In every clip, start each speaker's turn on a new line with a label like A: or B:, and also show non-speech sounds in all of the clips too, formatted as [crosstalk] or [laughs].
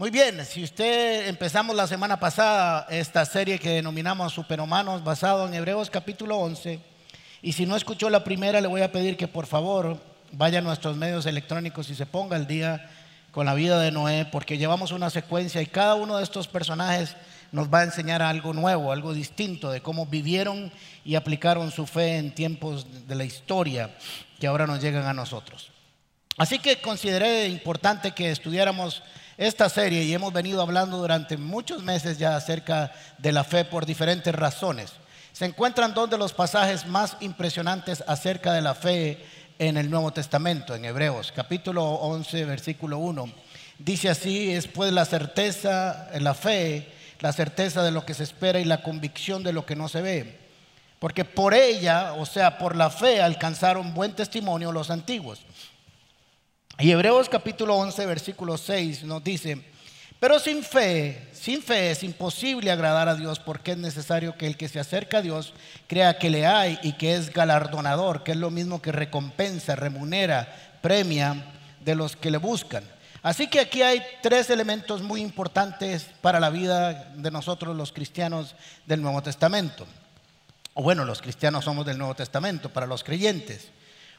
A: Muy bien, si usted empezamos la semana pasada esta serie que denominamos Superhumanos basado en Hebreos capítulo 11, y si no escuchó la primera le voy a pedir que por favor vaya a nuestros medios electrónicos y se ponga al día con la vida de Noé, porque llevamos una secuencia y cada uno de estos personajes nos va a enseñar algo nuevo, algo distinto de cómo vivieron y aplicaron su fe en tiempos de la historia que ahora nos llegan a nosotros. Así que consideré importante que estudiáramos esta serie y hemos venido hablando durante muchos meses ya acerca de la fe por diferentes razones. Se encuentran dos de los pasajes más impresionantes acerca de la fe en el Nuevo Testamento, en Hebreos, capítulo 11, versículo 1. Dice así, es pues la certeza, la fe, la certeza de lo que se espera y la convicción de lo que no se ve. Porque por ella, o sea, por la fe, alcanzaron buen testimonio los antiguos. Y Hebreos capítulo 11, versículo 6 nos dice, pero sin fe, sin fe es imposible agradar a Dios porque es necesario que el que se acerca a Dios crea que le hay y que es galardonador, que es lo mismo que recompensa, remunera, premia de los que le buscan. Así que aquí hay tres elementos muy importantes para la vida de nosotros los cristianos del Nuevo Testamento. O bueno, los cristianos somos del Nuevo Testamento, para los creyentes.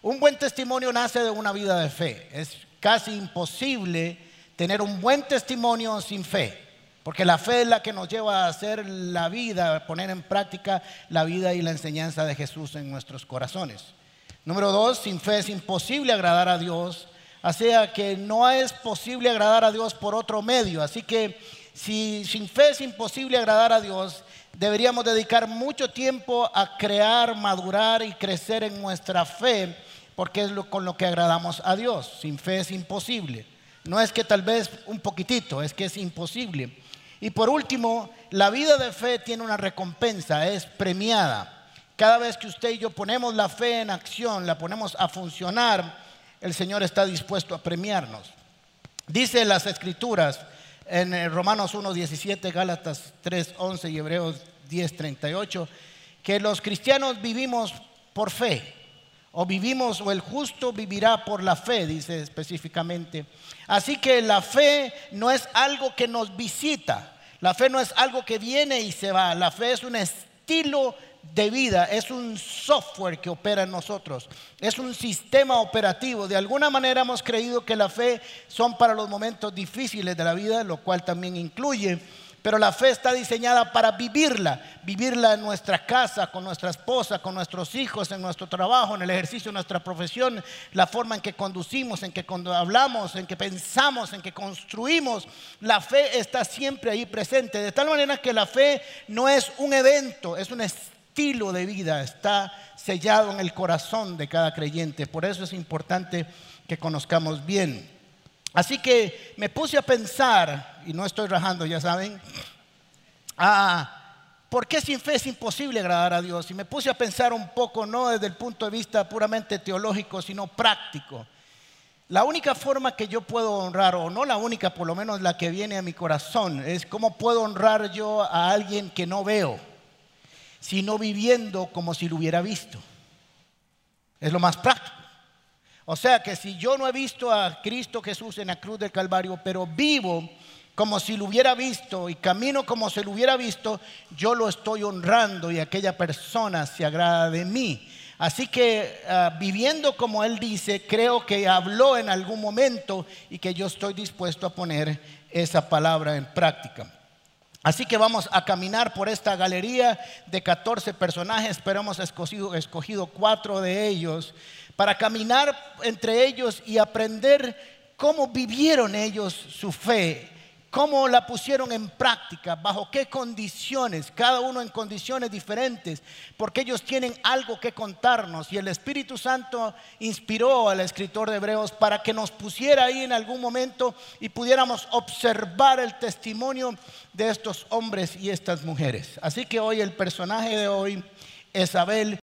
A: Un buen testimonio nace de una vida de fe. Es casi imposible tener un buen testimonio sin fe, porque la fe es la que nos lleva a hacer la vida, a poner en práctica la vida y la enseñanza de Jesús en nuestros corazones. Número dos, sin fe es imposible agradar a Dios, así que no es posible agradar a Dios por otro medio. Así que si sin fe es imposible agradar a Dios, deberíamos dedicar mucho tiempo a crear, madurar y crecer en nuestra fe porque es lo, con lo que agradamos a Dios. Sin fe es imposible. No es que tal vez un poquitito, es que es imposible. Y por último, la vida de fe tiene una recompensa, es premiada. Cada vez que usted y yo ponemos la fe en acción, la ponemos a funcionar, el Señor está dispuesto a premiarnos. Dice las Escrituras en eh, Romanos 1, 17, Gálatas 3, 11 y Hebreos 10, 38, que los cristianos vivimos por fe o vivimos o el justo vivirá por la fe, dice específicamente. Así que la fe no es algo que nos visita, la fe no es algo que viene y se va, la fe es un estilo de vida, es un software que opera en nosotros, es un sistema operativo. De alguna manera hemos creído que la fe son para los momentos difíciles de la vida, lo cual también incluye pero la fe está diseñada para vivirla, vivirla en nuestra casa, con nuestra esposa, con nuestros hijos, en nuestro trabajo, en el ejercicio de nuestra profesión, la forma en que conducimos, en que hablamos, en que pensamos, en que construimos. La fe está siempre ahí presente, de tal manera que la fe no es un evento, es un estilo de vida, está sellado en el corazón de cada creyente. Por eso es importante que conozcamos bien Así que me puse a pensar, y no estoy rajando, ya saben, ah, ¿por qué sin fe es imposible agradar a Dios? Y me puse a pensar un poco, no desde el punto de vista puramente teológico, sino práctico. La única forma que yo puedo honrar, o no la única, por lo menos la que viene a mi corazón, es cómo puedo honrar yo a alguien que no veo, sino viviendo como si lo hubiera visto. Es lo más práctico. O sea que si yo no he visto a Cristo Jesús en la cruz del Calvario, pero vivo como si lo hubiera visto y camino como si lo hubiera visto, yo lo estoy honrando y aquella persona se agrada de mí. Así que ah, viviendo como Él dice, creo que habló en algún momento y que yo estoy dispuesto a poner esa palabra en práctica. Así que vamos a caminar por esta galería de 14 personajes, pero hemos escogido, escogido cuatro de ellos para caminar entre ellos y aprender cómo vivieron ellos su fe, cómo la pusieron en práctica, bajo qué condiciones, cada uno en condiciones diferentes, porque ellos tienen algo que contarnos y el Espíritu Santo inspiró al escritor de Hebreos para que nos pusiera ahí en algún momento y pudiéramos observar el testimonio de estos hombres y estas mujeres. Así que hoy el personaje de hoy es Abel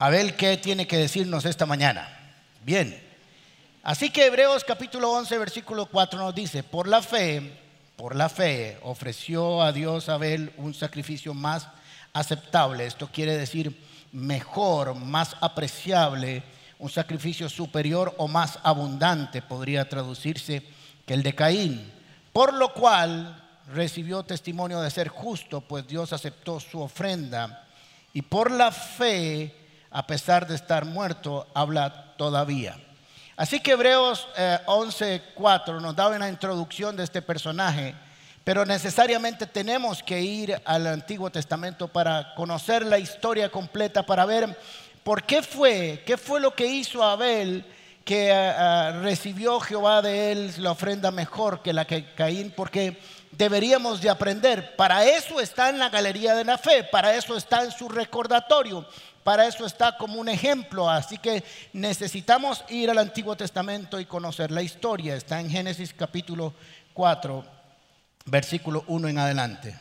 A: Abel, ¿qué tiene que decirnos esta mañana? Bien. Así que Hebreos capítulo 11, versículo 4 nos dice, por la fe, por la fe ofreció a Dios Abel un sacrificio más aceptable. Esto quiere decir mejor, más apreciable, un sacrificio superior o más abundante, podría traducirse, que el de Caín por lo cual recibió testimonio de ser justo, pues Dios aceptó su ofrenda y por la fe, a pesar de estar muerto, habla todavía. Así que Hebreos 11:4 eh, nos da una introducción de este personaje, pero necesariamente tenemos que ir al Antiguo Testamento para conocer la historia completa, para ver por qué fue, qué fue lo que hizo Abel que eh, eh, recibió Jehová de él la ofrenda mejor que la que Caín, porque deberíamos de aprender. Para eso está en la galería de la fe, para eso está en su recordatorio, para eso está como un ejemplo. Así que necesitamos ir al Antiguo Testamento y conocer la historia. Está en Génesis capítulo 4, versículo 1 en adelante.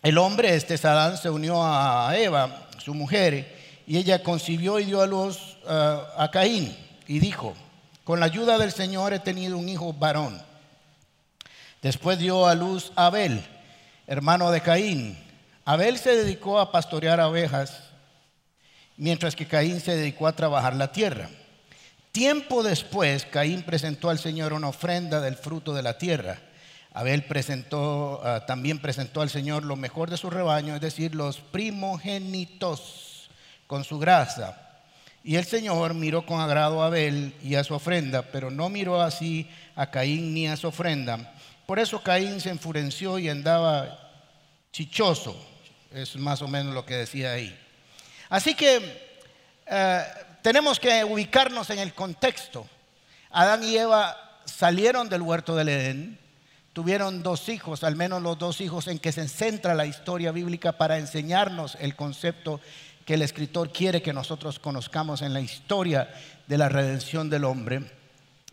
A: El hombre, este Sadán, se unió a Eva, su mujer, y ella concibió y dio a luz eh, a Caín y dijo, con la ayuda del Señor he tenido un hijo varón. Después dio a luz a Abel, hermano de Caín. Abel se dedicó a pastorear ovejas, mientras que Caín se dedicó a trabajar la tierra. Tiempo después, Caín presentó al Señor una ofrenda del fruto de la tierra. Abel ah, también presentó al Señor lo mejor de su rebaño, es decir, los primogénitos con su grasa. Y el Señor miró con agrado a Abel y a su ofrenda, pero no miró así a Caín ni a su ofrenda. Por eso Caín se enfureció y andaba chichoso. Es más o menos lo que decía ahí. Así que eh, tenemos que ubicarnos en el contexto. Adán y Eva salieron del huerto del Edén, tuvieron dos hijos, al menos los dos hijos en que se centra la historia bíblica para enseñarnos el concepto que el escritor quiere que nosotros conozcamos en la historia de la redención del hombre.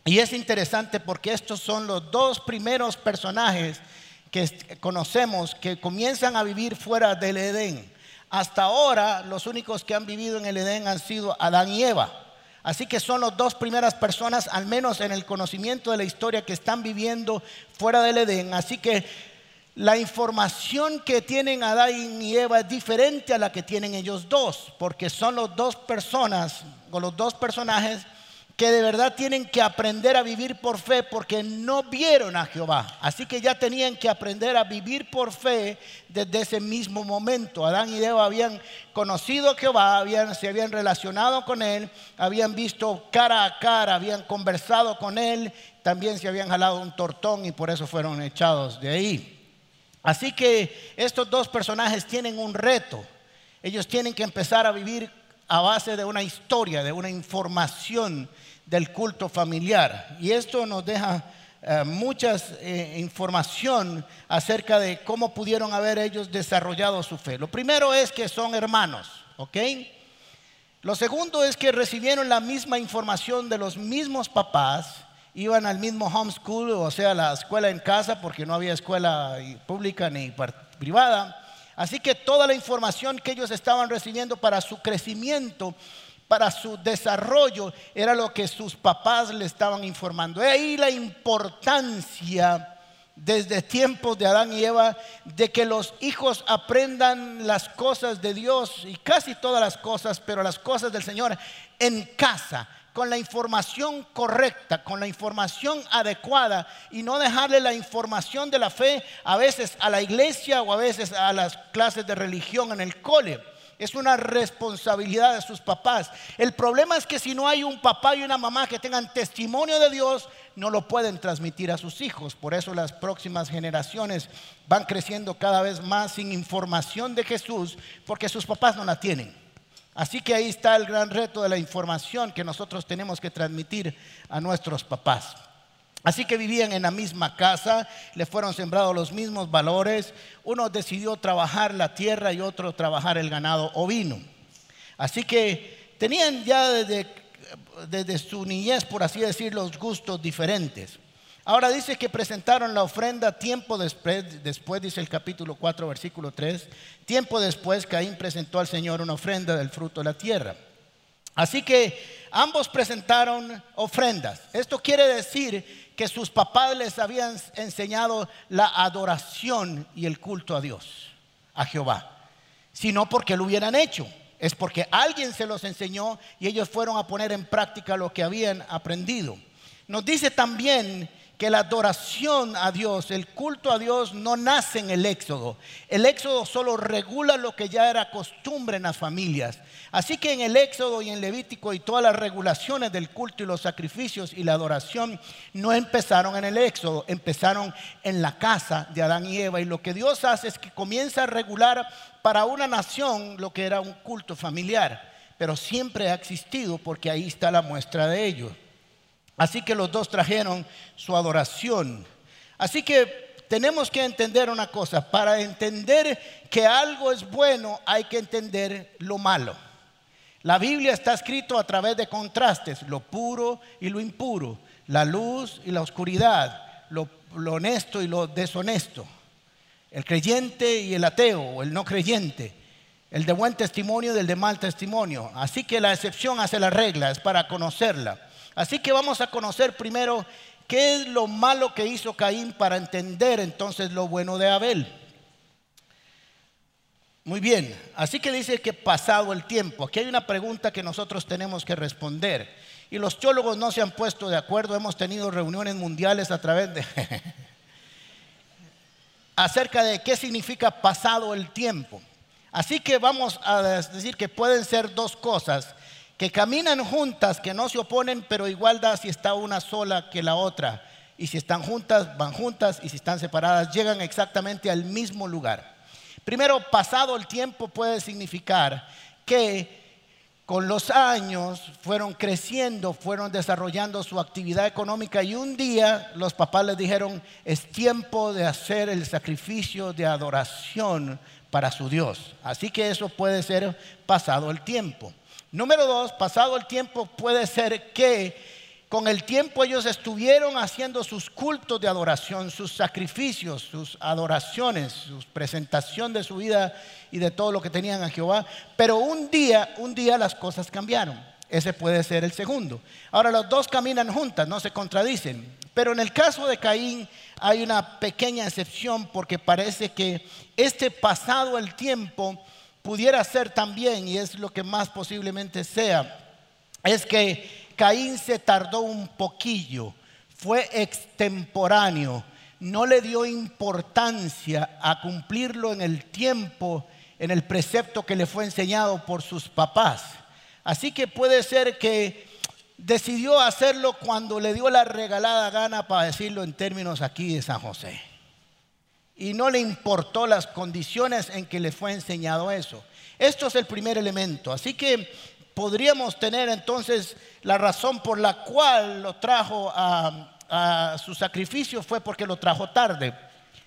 A: Y es interesante porque estos son los dos primeros personajes que conocemos que comienzan a vivir fuera del Edén. Hasta ahora los únicos que han vivido en el Edén han sido Adán y Eva. Así que son las dos primeras personas, al menos en el conocimiento de la historia, que están viviendo fuera del Edén. Así que la información que tienen Adán y Eva es diferente a la que tienen ellos dos, porque son los dos personas o los dos personajes que de verdad tienen que aprender a vivir por fe porque no vieron a Jehová. Así que ya tenían que aprender a vivir por fe desde ese mismo momento. Adán y Eva habían conocido a Jehová, habían, se habían relacionado con él, habían visto cara a cara, habían conversado con él, también se habían jalado un tortón y por eso fueron echados de ahí. Así que estos dos personajes tienen un reto. Ellos tienen que empezar a vivir a base de una historia, de una información del culto familiar. Y esto nos deja eh, mucha eh, información acerca de cómo pudieron haber ellos desarrollado su fe. Lo primero es que son hermanos, ¿ok? Lo segundo es que recibieron la misma información de los mismos papás, iban al mismo homeschool, o sea, la escuela en casa, porque no había escuela pública ni privada. Así que toda la información que ellos estaban recibiendo para su crecimiento para su desarrollo era lo que sus papás le estaban informando. De ahí la importancia desde tiempos de Adán y Eva de que los hijos aprendan las cosas de Dios y casi todas las cosas, pero las cosas del Señor en casa con la información correcta, con la información adecuada y no dejarle la información de la fe a veces a la iglesia o a veces a las clases de religión en el cole es una responsabilidad de sus papás. El problema es que si no hay un papá y una mamá que tengan testimonio de Dios, no lo pueden transmitir a sus hijos. Por eso las próximas generaciones van creciendo cada vez más sin información de Jesús, porque sus papás no la tienen. Así que ahí está el gran reto de la información que nosotros tenemos que transmitir a nuestros papás. Así que vivían en la misma casa, le fueron sembrados los mismos valores. Uno decidió trabajar la tierra y otro trabajar el ganado ovino. Así que tenían ya desde, desde su niñez, por así decir, los gustos diferentes. Ahora dice que presentaron la ofrenda tiempo después, después dice el capítulo 4, versículo 3, tiempo después Caín presentó al Señor una ofrenda del fruto de la tierra. Así que ambos presentaron ofrendas. Esto quiere decir que sus papás les habían enseñado la adoración y el culto a Dios, a Jehová. Sino porque lo hubieran hecho. Es porque alguien se los enseñó y ellos fueron a poner en práctica lo que habían aprendido. Nos dice también que la adoración a Dios, el culto a Dios no nace en el éxodo. El éxodo solo regula lo que ya era costumbre en las familias. Así que en el éxodo y en Levítico y todas las regulaciones del culto y los sacrificios y la adoración no empezaron en el éxodo, empezaron en la casa de Adán y Eva. Y lo que Dios hace es que comienza a regular para una nación lo que era un culto familiar. Pero siempre ha existido porque ahí está la muestra de ello. Así que los dos trajeron su adoración. Así que tenemos que entender una cosa. Para entender que algo es bueno hay que entender lo malo. La Biblia está escrito a través de contrastes, lo puro y lo impuro, la luz y la oscuridad, lo, honesto y lo deshonesto, el creyente y el ateo el no creyente, el de buen testimonio y el de mal testimonio. Así que la excepción hace la regla, es para conocerla. Así que vamos a conocer primero qué es lo malo que hizo Caín para entender entonces lo bueno de Abel. Muy bien, así que dice que pasado el tiempo, aquí hay una pregunta que nosotros tenemos que responder. Y los teólogos no se han puesto de acuerdo, hemos tenido reuniones mundiales a través de... [laughs] acerca de qué significa pasado el tiempo. Así que vamos a decir que pueden ser dos cosas que caminan juntas, que no se oponen, pero igual da si está una sola que la otra. Y si están juntas, van juntas, y si están separadas, llegan exactamente al mismo lugar. Primero, pasado el tiempo puede significar que con los años fueron creciendo, fueron desarrollando su actividad económica y un día los papás les dijeron, es tiempo de hacer el sacrificio de adoración para su Dios. Así que eso puede ser pasado el tiempo. Número dos, pasado el tiempo puede ser que con el tiempo ellos estuvieron haciendo sus cultos de adoración, sus sacrificios, sus adoraciones, su presentación de su vida y de todo lo que tenían a Jehová. Pero un día, un día las cosas cambiaron. Ese puede ser el segundo. Ahora los dos caminan juntas, no se contradicen. Pero en el caso de Caín hay una pequeña excepción porque parece que este pasado el tiempo pudiera ser también, y es lo que más posiblemente sea, es que Caín se tardó un poquillo, fue extemporáneo, no le dio importancia a cumplirlo en el tiempo, en el precepto que le fue enseñado por sus papás. Así que puede ser que decidió hacerlo cuando le dio la regalada gana, para decirlo en términos aquí de San José y no le importó las condiciones en que le fue enseñado eso. Esto es el primer elemento. Así que podríamos tener entonces la razón por la cual lo trajo a, su sacrificio fue porque lo trajo tarde.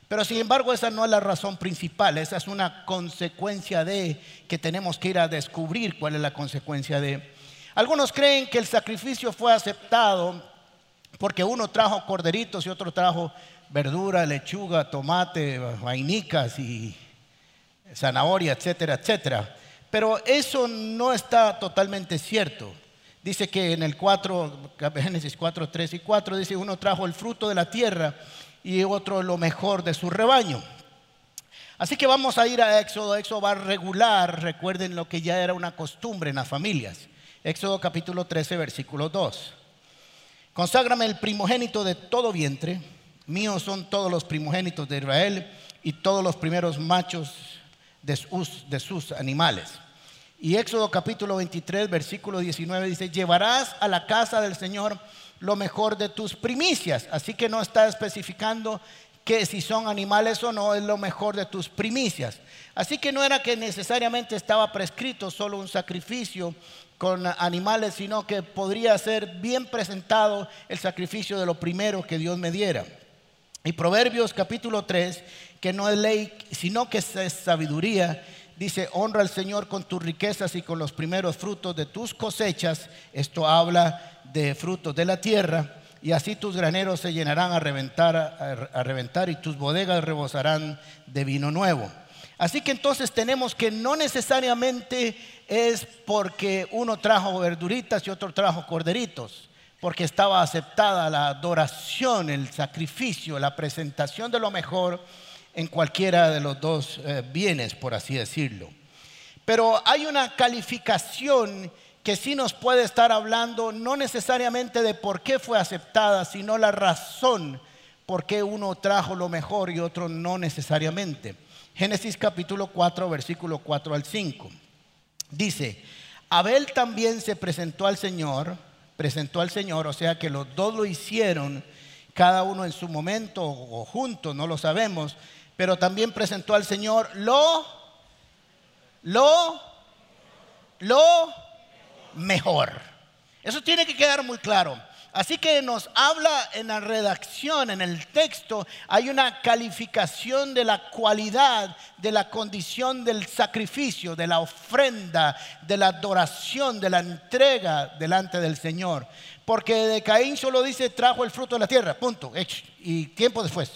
A: Pero sin embargo esa no es la razón principal, esa es una consecuencia de que tenemos que ir a descubrir cuál es la consecuencia de. Algunos creen que el sacrificio fue aceptado porque uno trajo corderitos y otro trajo verdura, lechuga, tomate, vainicas y zanahoria, etcétera, etcétera. Pero eso no está totalmente cierto. Dice que en el 4, Génesis 4, 3 y 4, dice uno trajo el fruto de la tierra y otro lo mejor de su rebaño. Así que vamos a ir a Éxodo. Éxodo va a regular, recuerden lo que ya era una costumbre en las familias. Éxodo capítulo 13, versículo 2. Conságrame el primogénito de todo vientre Míos son todos los primogénitos de Israel y todos los primeros machos de sus, animales. Y Éxodo capítulo 23, versículo 19 dice, llevarás a la casa del Señor lo mejor de tus primicias. Así que no está especificando que si son animales o no es lo mejor de tus primicias. Así que no era que necesariamente estaba prescrito solo un sacrificio con animales, sino que podría ser bien presentado el sacrificio de lo primero que Dios me diera. Y Proverbios capítulo 3, que no es ley, sino que es sabiduría, dice, honra al Señor con tus riquezas y con los primeros frutos de tus cosechas. Esto habla de frutos de la tierra. Y así tus graneros se llenarán a reventar, a, reventar y tus bodegas rebosarán de vino nuevo. Así que entonces tenemos que no necesariamente es porque uno trajo verduritas y otro trajo corderitos porque estaba aceptada la adoración, el sacrificio, la presentación de lo mejor en cualquiera de los dos eh, bienes, por así decirlo. Pero hay una calificación que sí nos puede estar hablando no necesariamente de por qué fue aceptada, sino la razón por qué uno trajo lo mejor y otro no necesariamente. Génesis capítulo 4, versículo 4 al 5. Dice, Abel también se presentó al Señor, presentó al Señor, o sea que los dos lo hicieron, cada uno en su momento o juntos, no lo sabemos, pero también presentó al Señor lo, lo, lo mejor. Eso tiene que quedar muy claro. Así que nos habla en la redacción, en el texto, hay una calificación de la cualidad, de la condición del sacrificio, de la ofrenda, de la adoración, de la entrega delante del Señor. Porque de Caín solo dice trajo el fruto de la tierra, punto, y tiempo después.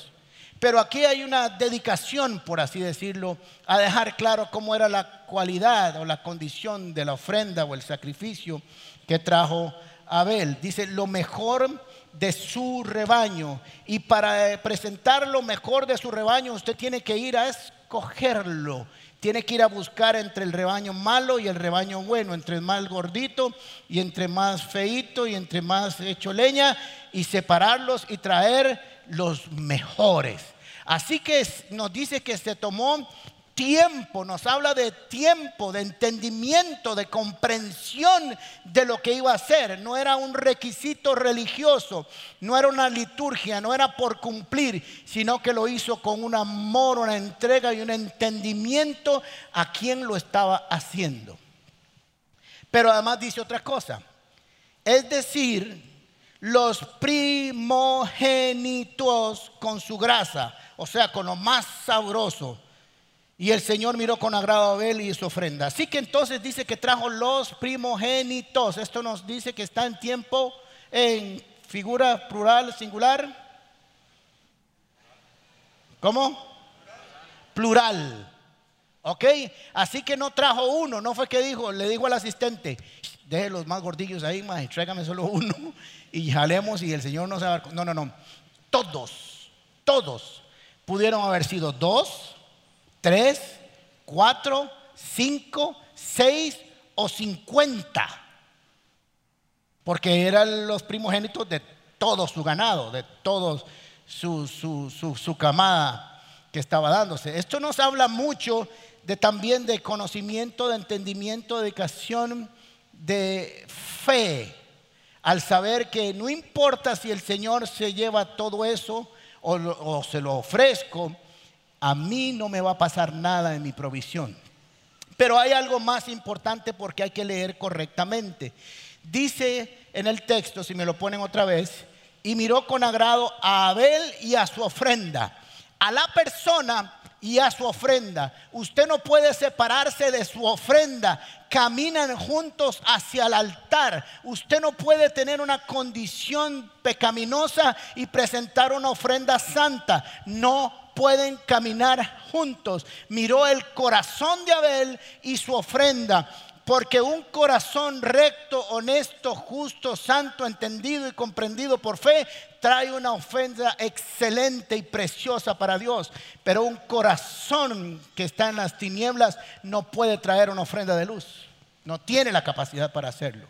A: Pero aquí hay una dedicación, por así decirlo, a dejar claro cómo era la cualidad o la condición de la ofrenda o el sacrificio que trajo Abel. Dice, lo mejor de su rebaño. Y para eh, presentar lo mejor de su rebaño, usted tiene que ir a escogerlo. Tiene que ir a buscar entre el rebaño malo y el rebaño bueno, entre más gordito y entre más feito y entre más hecho leña, y separarlos y traer los mejores. Así que nos dice que se tomó tiempo, nos habla de tiempo, de entendimiento, de comprensión de lo que iba a hacer. No era un requisito religioso, no era una liturgia, no era por cumplir, sino que lo hizo con un amor, una entrega y un entendimiento a quien lo estaba haciendo. Pero además dice otra cosa, es decir, los primogénitos con su grasa, o sea, con lo más sabroso y el Señor miró con agrado a Abel y su ofrenda. Así que entonces dice que trajo los primogénitos. Esto nos dice que está en tiempo en figura plural, singular. ¿Cómo? Plural. ¿Ok? Así que no trajo uno, no fue que dijo, le dijo al asistente, deje los más gordillos ahí, más, tráigame solo uno [laughs] y jalemos y el Señor no se va No, no, no. Todos, todos pudieron haber sido dos tres, cuatro, cinco, seis o cincuenta. Porque eran los primogénitos de todo su ganado, de todo su, su, camada que estaba dándose. Esto nos habla mucho de también de conocimiento, de entendimiento, de dedicación, de fe, al saber que no importa si el Señor se lleva todo eso o, o se lo ofrezco, a mí no me va a pasar nada en mi provisión. Pero hay algo más importante porque hay que leer correctamente. Dice en el texto, si me lo ponen otra vez, y miró con agrado a Abel y a su ofrenda. A la persona y a su ofrenda. Usted no puede separarse de su ofrenda. Caminan juntos hacia el altar. Usted no puede tener una condición pecaminosa y presentar una ofrenda santa. No pueden caminar juntos. Miró el corazón de Abel y su ofrenda, porque un corazón recto, honesto, justo, santo, entendido y comprendido por fe, trae una ofrenda excelente y preciosa para Dios. Pero un corazón que está en las tinieblas no puede traer una ofrenda de luz. No tiene la capacidad para hacerlo.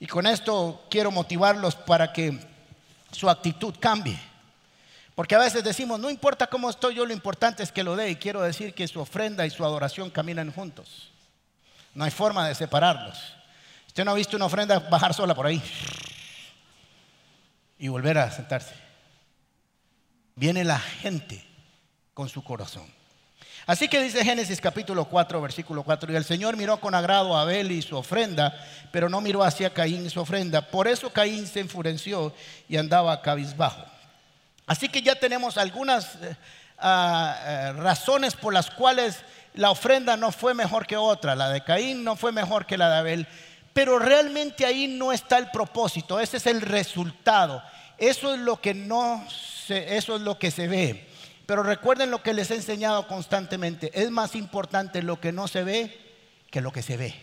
A: Y con esto quiero motivarlos para que su actitud cambie. Porque a veces decimos, no importa cómo estoy yo, lo importante es que lo dé. Y quiero decir que su ofrenda y su adoración caminan juntos. No hay forma de separarlos. Usted no ha visto una ofrenda bajar sola por ahí y volver a sentarse. Viene la gente con su corazón. Así que dice Génesis capítulo 4, versículo 4, y el Señor miró con agrado a Abel y su ofrenda, pero no miró hacia Caín y su ofrenda. Por eso Caín se enfureció y andaba cabizbajo. Así que ya tenemos algunas eh, ah, eh, razones por las cuales la ofrenda no fue mejor que otra, la de Caín no fue mejor que la de Abel, pero realmente ahí no está el propósito, ese es el resultado, eso es lo que no se, eso es lo que se ve. Pero recuerden lo que les he enseñado constantemente, es más importante lo que no se ve que lo que se ve.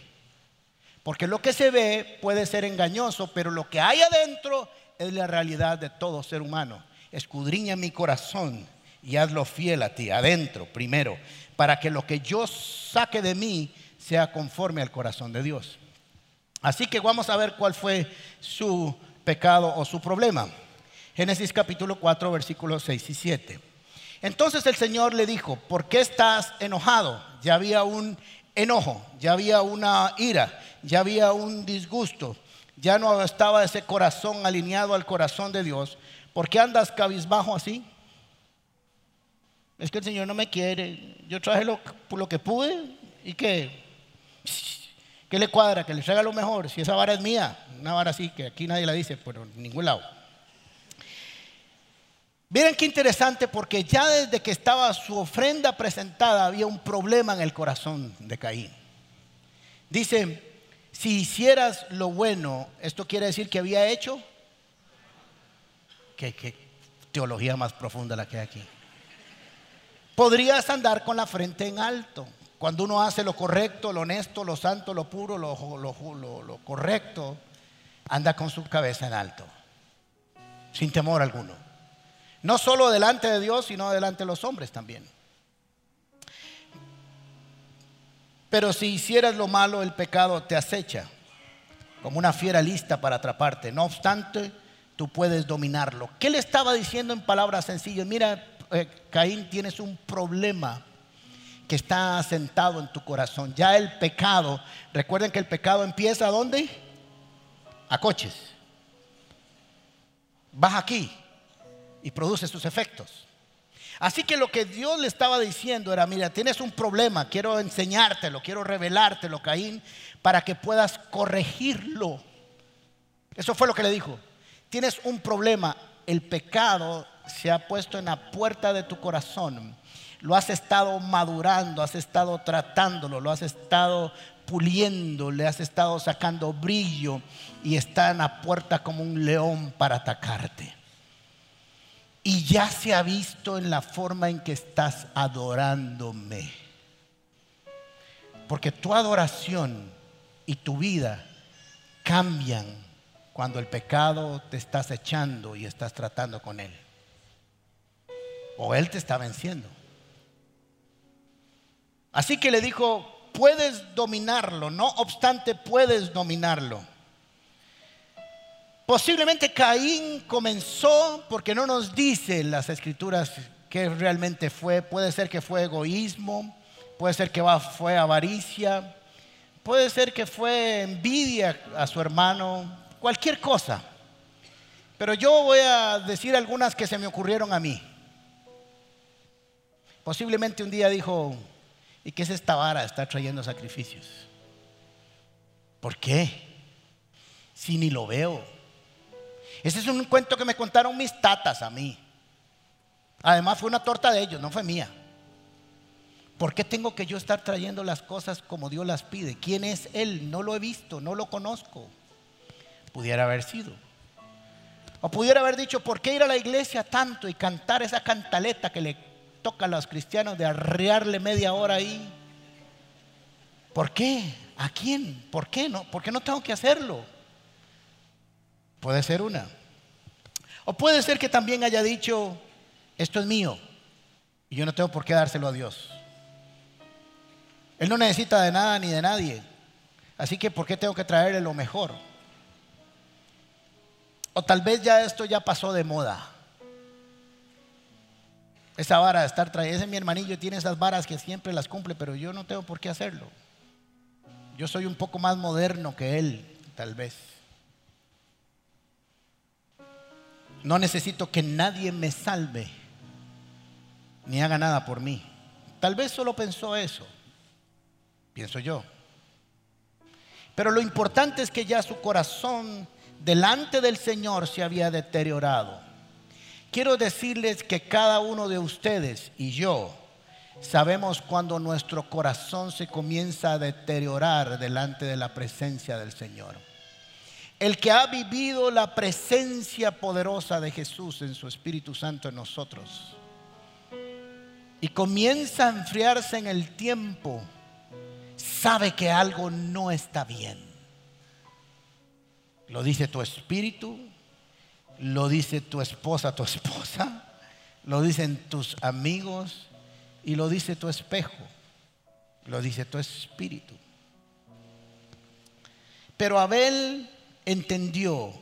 A: Porque lo que se ve puede ser engañoso, pero lo que hay adentro es la realidad de todo ser humano escudriña mi corazón y hazlo fiel a ti, adentro primero, para que lo que yo saque de mí sea conforme al corazón de Dios. Así que vamos a ver cuál fue su pecado o su problema. Génesis capítulo 4, versículos 6 y 7. Entonces el Señor le dijo, ¿por qué estás enojado? Ya había un enojo, ya había una ira, ya había un disgusto, ya no estaba ese corazón alineado al corazón de Dios. ¿Por qué andas cabizbajo así? Es que el Señor no me quiere. Yo traje lo, lo que pude y que, ¿qué le cuadra? Que le traiga lo mejor. Si esa vara es mía, una vara así, que aquí nadie la dice, pero ningún lado. Miren qué interesante porque ya desde que estaba su ofrenda presentada había un problema en el corazón de Caín. Dice, si hicieras lo bueno, esto quiere decir que había hecho. ¿Qué, teología más profunda la que hay aquí? Podrías andar con la frente en alto. Cuando uno hace lo correcto, lo honesto, lo santo, lo puro, lo, lo correcto, anda con su cabeza en alto, sin temor alguno. No solo delante de Dios, sino delante de los hombres también. Pero si hicieras lo malo, el pecado te acecha como una fiera lista para atraparte. No obstante, tú puedes dominarlo. ¿Qué le estaba diciendo en palabras sencillas? Mira, eh, Caín, tienes un problema que está asentado en tu corazón. Ya el pecado, recuerden que el pecado empieza ¿a dónde? A coches. Vas aquí y produce sus efectos. Así que lo que Dios le estaba diciendo era, mira, tienes un problema, quiero enseñártelo, quiero revelártelo, Caín, para que puedas corregirlo. Eso fue lo que le dijo. Tienes un problema, el pecado se ha puesto en la puerta de tu corazón. Lo has estado madurando, has estado tratándolo, lo has estado puliendo, le has estado sacando brillo y está en la puerta como un león para atacarte. Y ya se ha visto en la forma en que estás adorándome. Porque tu adoración y tu vida cambian cuando el pecado te estás echando y estás tratando con él. O él te está venciendo. Así que le dijo, puedes dominarlo, no obstante puedes dominarlo. Posiblemente Caín comenzó, porque no nos dice las escrituras que realmente fue, puede ser que fue egoísmo, puede ser que fue avaricia, puede ser que fue envidia a su hermano, cualquier cosa. Pero yo voy a decir algunas que se me ocurrieron a mí. Posiblemente un día dijo, ¿y qué es esta vara? Está trayendo sacrificios. ¿Por qué? Si ni lo veo. Ese es un cuento que me contaron mis tatas a mí. Además fue una torta de ellos, no fue mía. ¿Por qué tengo que yo estar trayendo las cosas como Dios las pide? ¿Quién es Él? No lo he visto, no lo conozco. Pudiera haber sido. O pudiera haber dicho, ¿por qué ir a la iglesia tanto y cantar esa cantaleta que le toca a los cristianos de arrearle media hora ahí? ¿Por qué? ¿A quién? ¿Por qué no? ¿Por qué no tengo que hacerlo? Puede ser una. O puede ser que también haya dicho, esto es mío y yo no tengo por qué dárselo a Dios. Él no necesita de nada ni de nadie. Así que ¿por qué tengo que traerle lo mejor? O tal vez ya esto ya pasó de moda. Esa vara de estar trayendo, ese mi hermanillo tiene esas varas que siempre las cumple, pero yo no tengo por qué hacerlo. Yo soy un poco más moderno que él, tal vez. No necesito que nadie me salve ni haga nada por mí. Tal vez solo pensó eso, pienso yo. Pero lo importante es que ya su corazón delante del Señor se había deteriorado. Quiero decirles que cada uno de ustedes y yo sabemos cuando nuestro corazón se comienza a deteriorar delante de la presencia del Señor el que ha vivido la presencia poderosa de Jesús en su Espíritu Santo en nosotros y comienza a enfriarse en el tiempo, sabe que algo no está bien. Lo dice tu espíritu, lo dice tu esposa, tu esposa, lo dicen tus amigos y lo dice tu espejo, lo dice tu espíritu. Pero Abel entendió.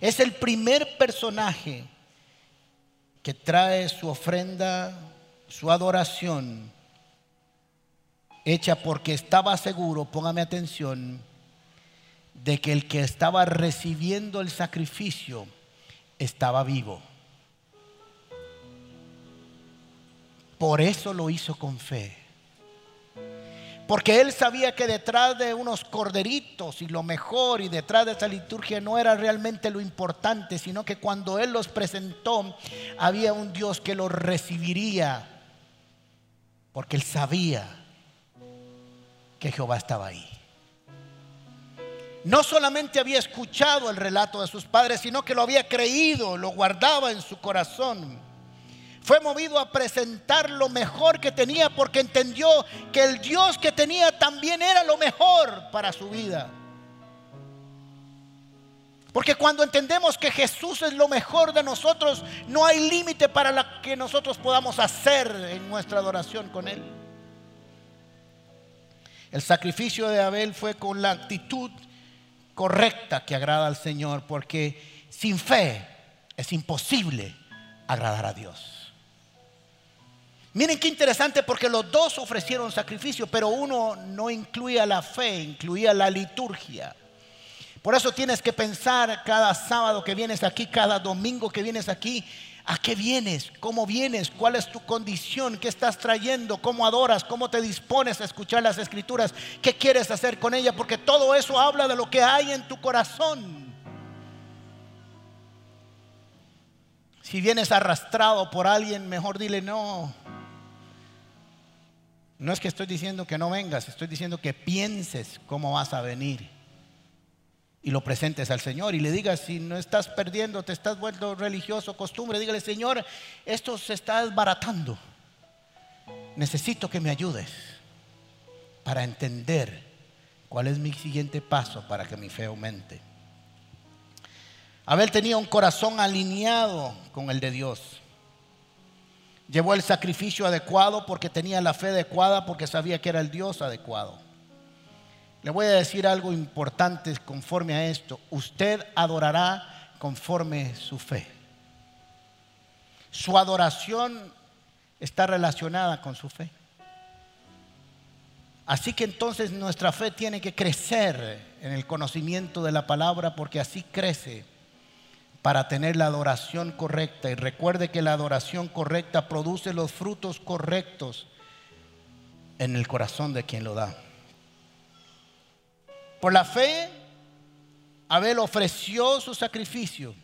A: Es el primer personaje que trae su ofrenda, su adoración, hecha porque estaba seguro, póngame atención, de que el que estaba recibiendo el sacrificio estaba vivo. Por eso lo hizo con fe. Porque él sabía que detrás de unos corderitos y lo mejor y detrás de esa liturgia no era realmente lo importante, sino que cuando él los presentó había un Dios que los recibiría. Porque él sabía que Jehová estaba ahí. No solamente había escuchado el relato de sus padres, sino que lo había creído, lo guardaba en su corazón fue movido a presentar lo mejor que tenía porque entendió que el Dios que tenía también era lo mejor para su vida. Porque cuando entendemos que Jesús es lo mejor de nosotros, no hay límite para lo que nosotros podamos hacer en nuestra adoración con Él. El sacrificio de Abel fue con la actitud correcta que agrada al Señor, porque sin fe es imposible agradar a Dios. Miren qué interesante porque los dos ofrecieron sacrificio, pero uno no incluía la fe, incluía la liturgia. Por eso tienes que pensar cada sábado que vienes aquí, cada domingo que vienes aquí, ¿a qué vienes? ¿Cómo vienes? ¿Cuál es tu condición? ¿Qué estás trayendo? ¿Cómo adoras? ¿Cómo te dispones a escuchar las escrituras? ¿Qué quieres hacer con ella? Porque todo eso habla de lo que hay en tu corazón. Si vienes arrastrado por alguien, mejor dile no. No es que estoy diciendo que no vengas, estoy diciendo que pienses cómo vas a venir y lo presentes al Señor y le digas, si no estás perdiendo, te estás vuelto religioso, costumbre, dígale, Señor, esto se está desbaratando. Necesito que me ayudes para entender cuál es mi siguiente paso para que mi fe aumente. Abel tenía un corazón alineado con el de Dios. Llevó el sacrificio adecuado porque tenía la fe adecuada, porque sabía que era el Dios adecuado. Le voy a decir algo importante conforme a esto. Usted adorará conforme su fe. Su adoración está relacionada con su fe. Así que entonces nuestra fe tiene que crecer en el conocimiento de la palabra porque así crece para tener la adoración correcta. Y recuerde que la adoración correcta produce los frutos correctos en el corazón de quien lo da. Por la fe, Abel ofreció su sacrificio.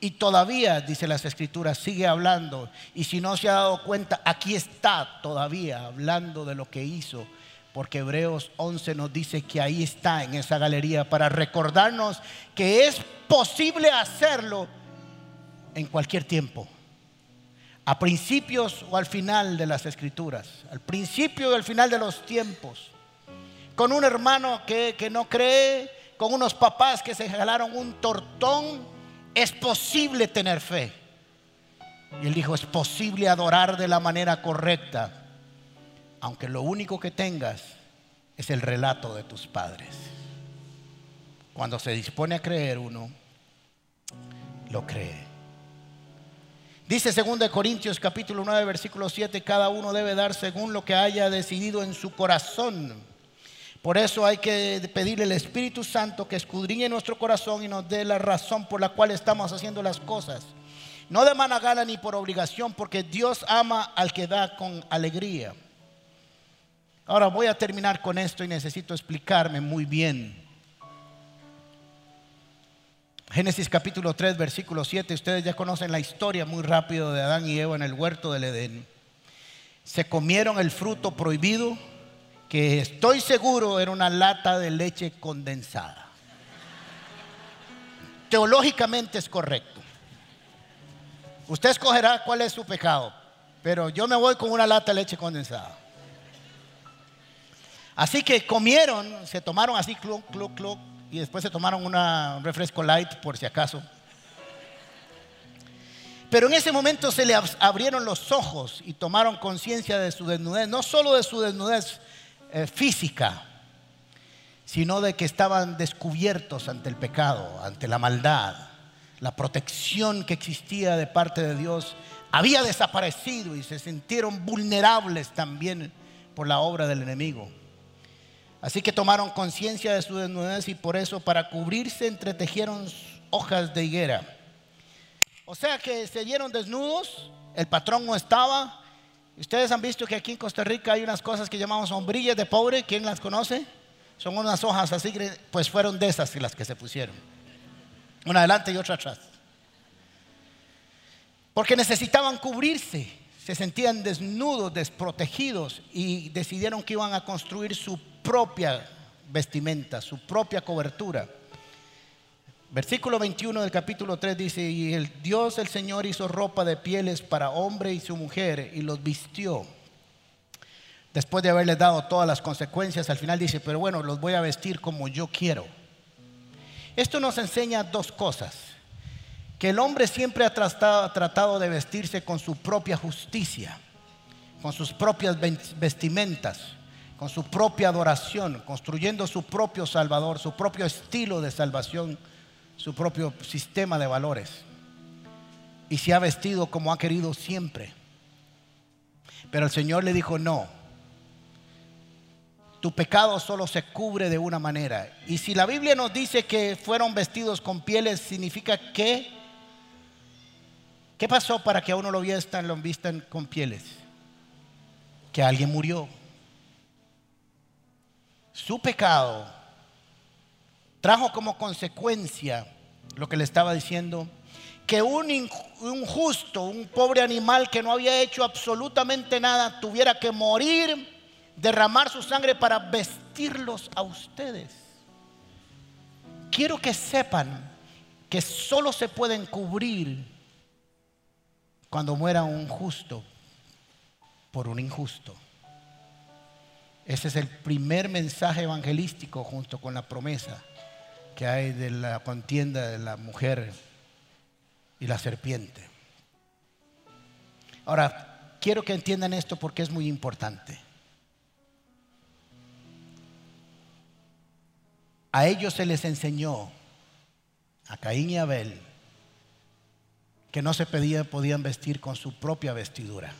A: Y todavía, dice las escrituras, sigue hablando. Y si no se ha dado cuenta, aquí está todavía hablando de lo que hizo porque Hebreos 11 nos dice que ahí está en esa galería para recordarnos que es posible hacerlo en cualquier tiempo. A principios o al final de las escrituras. Al principio o al final de los tiempos. Con un hermano que, que no cree, con unos papás que se jalaron un tortón, es posible tener fe. Y él dijo, es posible adorar de la manera correcta aunque lo único que tengas es el relato de tus padres. Cuando se dispone a creer uno, lo cree. Dice 2 Corintios capítulo 9 versículo 7, cada uno debe dar según lo que haya decidido en su corazón. Por eso hay que pedirle al Espíritu Santo que escudriñe nuestro corazón y nos dé la razón por la cual estamos haciendo las cosas. No de mala gana ni por obligación, porque Dios ama al que da con alegría. Ahora voy a terminar con esto y necesito explicarme muy bien. Génesis capítulo 3, versículo 7. Ustedes ya conocen la historia muy rápido de Adán y Eva en el huerto del Edén. Se comieron el fruto prohibido, que estoy seguro era una lata de leche condensada. Teológicamente es correcto. Usted escogerá cuál es su pecado, pero yo me voy con una lata de leche condensada. Así que comieron, se tomaron así, cluck, cluck, cluck, y después se tomaron un refresco light por si acaso. Pero en ese momento se le abrieron los ojos y tomaron conciencia de su desnudez, no solo de su desnudez eh, física, sino de que estaban descubiertos ante el pecado, ante la maldad. La protección que existía de parte de Dios había desaparecido y se sintieron vulnerables también por la obra del enemigo. Así que tomaron conciencia de su desnudez y por eso para cubrirse entretejieron hojas de higuera. O sea que se dieron desnudos, el patrón no estaba. Ustedes han visto que aquí en Costa Rica hay unas cosas que llamamos sombrillas de pobre, ¿quién las conoce? Son unas hojas así, pues fueron de esas las que se pusieron. Una adelante y otra atrás. Porque necesitaban cubrirse, se sentían desnudos, desprotegidos y decidieron que iban a construir su propia vestimenta, su propia cobertura. Versículo 21 del capítulo 3 dice, y el Dios el Señor hizo ropa de pieles para hombre y su mujer y los vistió. Después de haberles dado todas las consecuencias, al final dice, pero bueno, los voy a vestir como yo quiero. Esto nos enseña dos cosas. Que el hombre siempre ha tratado, tratado de vestirse con su propia justicia, con sus propias vestimentas con su propia adoración, construyendo su propio Salvador, su propio estilo de salvación, su propio sistema de valores. Y se ha vestido como ha querido siempre. Pero el Señor le dijo, no, tu pecado solo se cubre de una manera. Y si la Biblia nos dice que fueron vestidos con pieles, significa que, ¿qué pasó para que a uno lo vistan, lo vistan con pieles? Que alguien murió su pecado trajo como consecuencia lo que le estaba diciendo, que un injusto, un pobre animal que no había hecho absolutamente nada, tuviera que morir, derramar su sangre para vestirlos a ustedes. Quiero que sepan que solo se pueden cubrir cuando muera un justo por un injusto. Ese es el primer mensaje evangelístico junto con la promesa que hay de la contienda de la mujer y la serpiente. Ahora, quiero que entiendan esto porque es muy importante. A ellos se les enseñó, a Caín y Abel, que no se pedía, podían vestir con su propia vestidura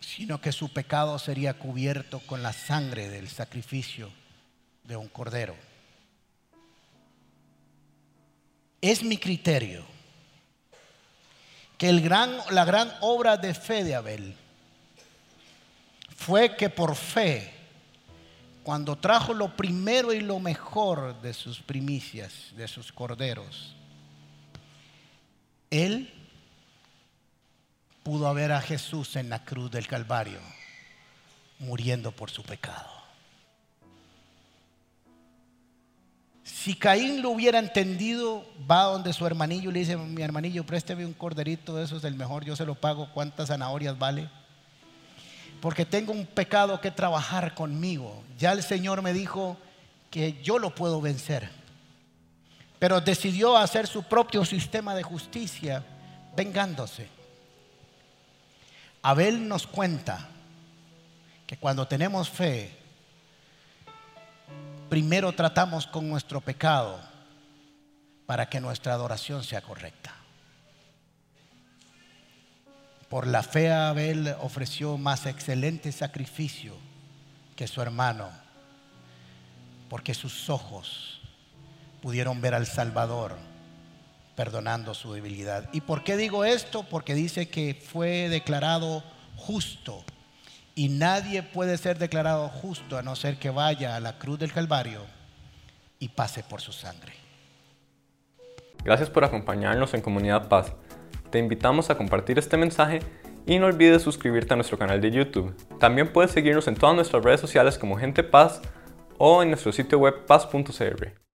A: sino que su pecado sería cubierto con la sangre del sacrificio de un cordero. Es mi criterio que el gran, la gran obra de fe de Abel fue que por fe, cuando trajo lo primero y lo mejor de sus primicias, de sus corderos, él pudo ver a Jesús en la cruz del Calvario muriendo por su pecado. Si Caín lo hubiera entendido, va donde su hermanillo y le dice, mi hermanillo, présteme un corderito, eso es el mejor, yo se lo pago, ¿cuántas zanahorias vale? Porque tengo un pecado que trabajar conmigo. Ya el Señor me dijo que yo lo puedo vencer. Pero decidió hacer su propio sistema de justicia, vengándose. Abel nos cuenta que cuando tenemos fe, primero tratamos con nuestro pecado para que nuestra adoración sea correcta. Por la fe Abel ofreció más excelente sacrificio que su hermano, porque sus ojos pudieron ver al Salvador perdonando su debilidad. ¿Y por qué digo esto? Porque dice que fue declarado justo. Y nadie puede ser declarado justo a no ser que vaya a la cruz del Calvario y pase por su sangre.
B: Gracias por acompañarnos en Comunidad Paz. Te invitamos a compartir este mensaje y no olvides suscribirte a nuestro canal de YouTube. También puedes seguirnos en todas nuestras redes sociales como Gente Paz o en nuestro sitio web paz.cr.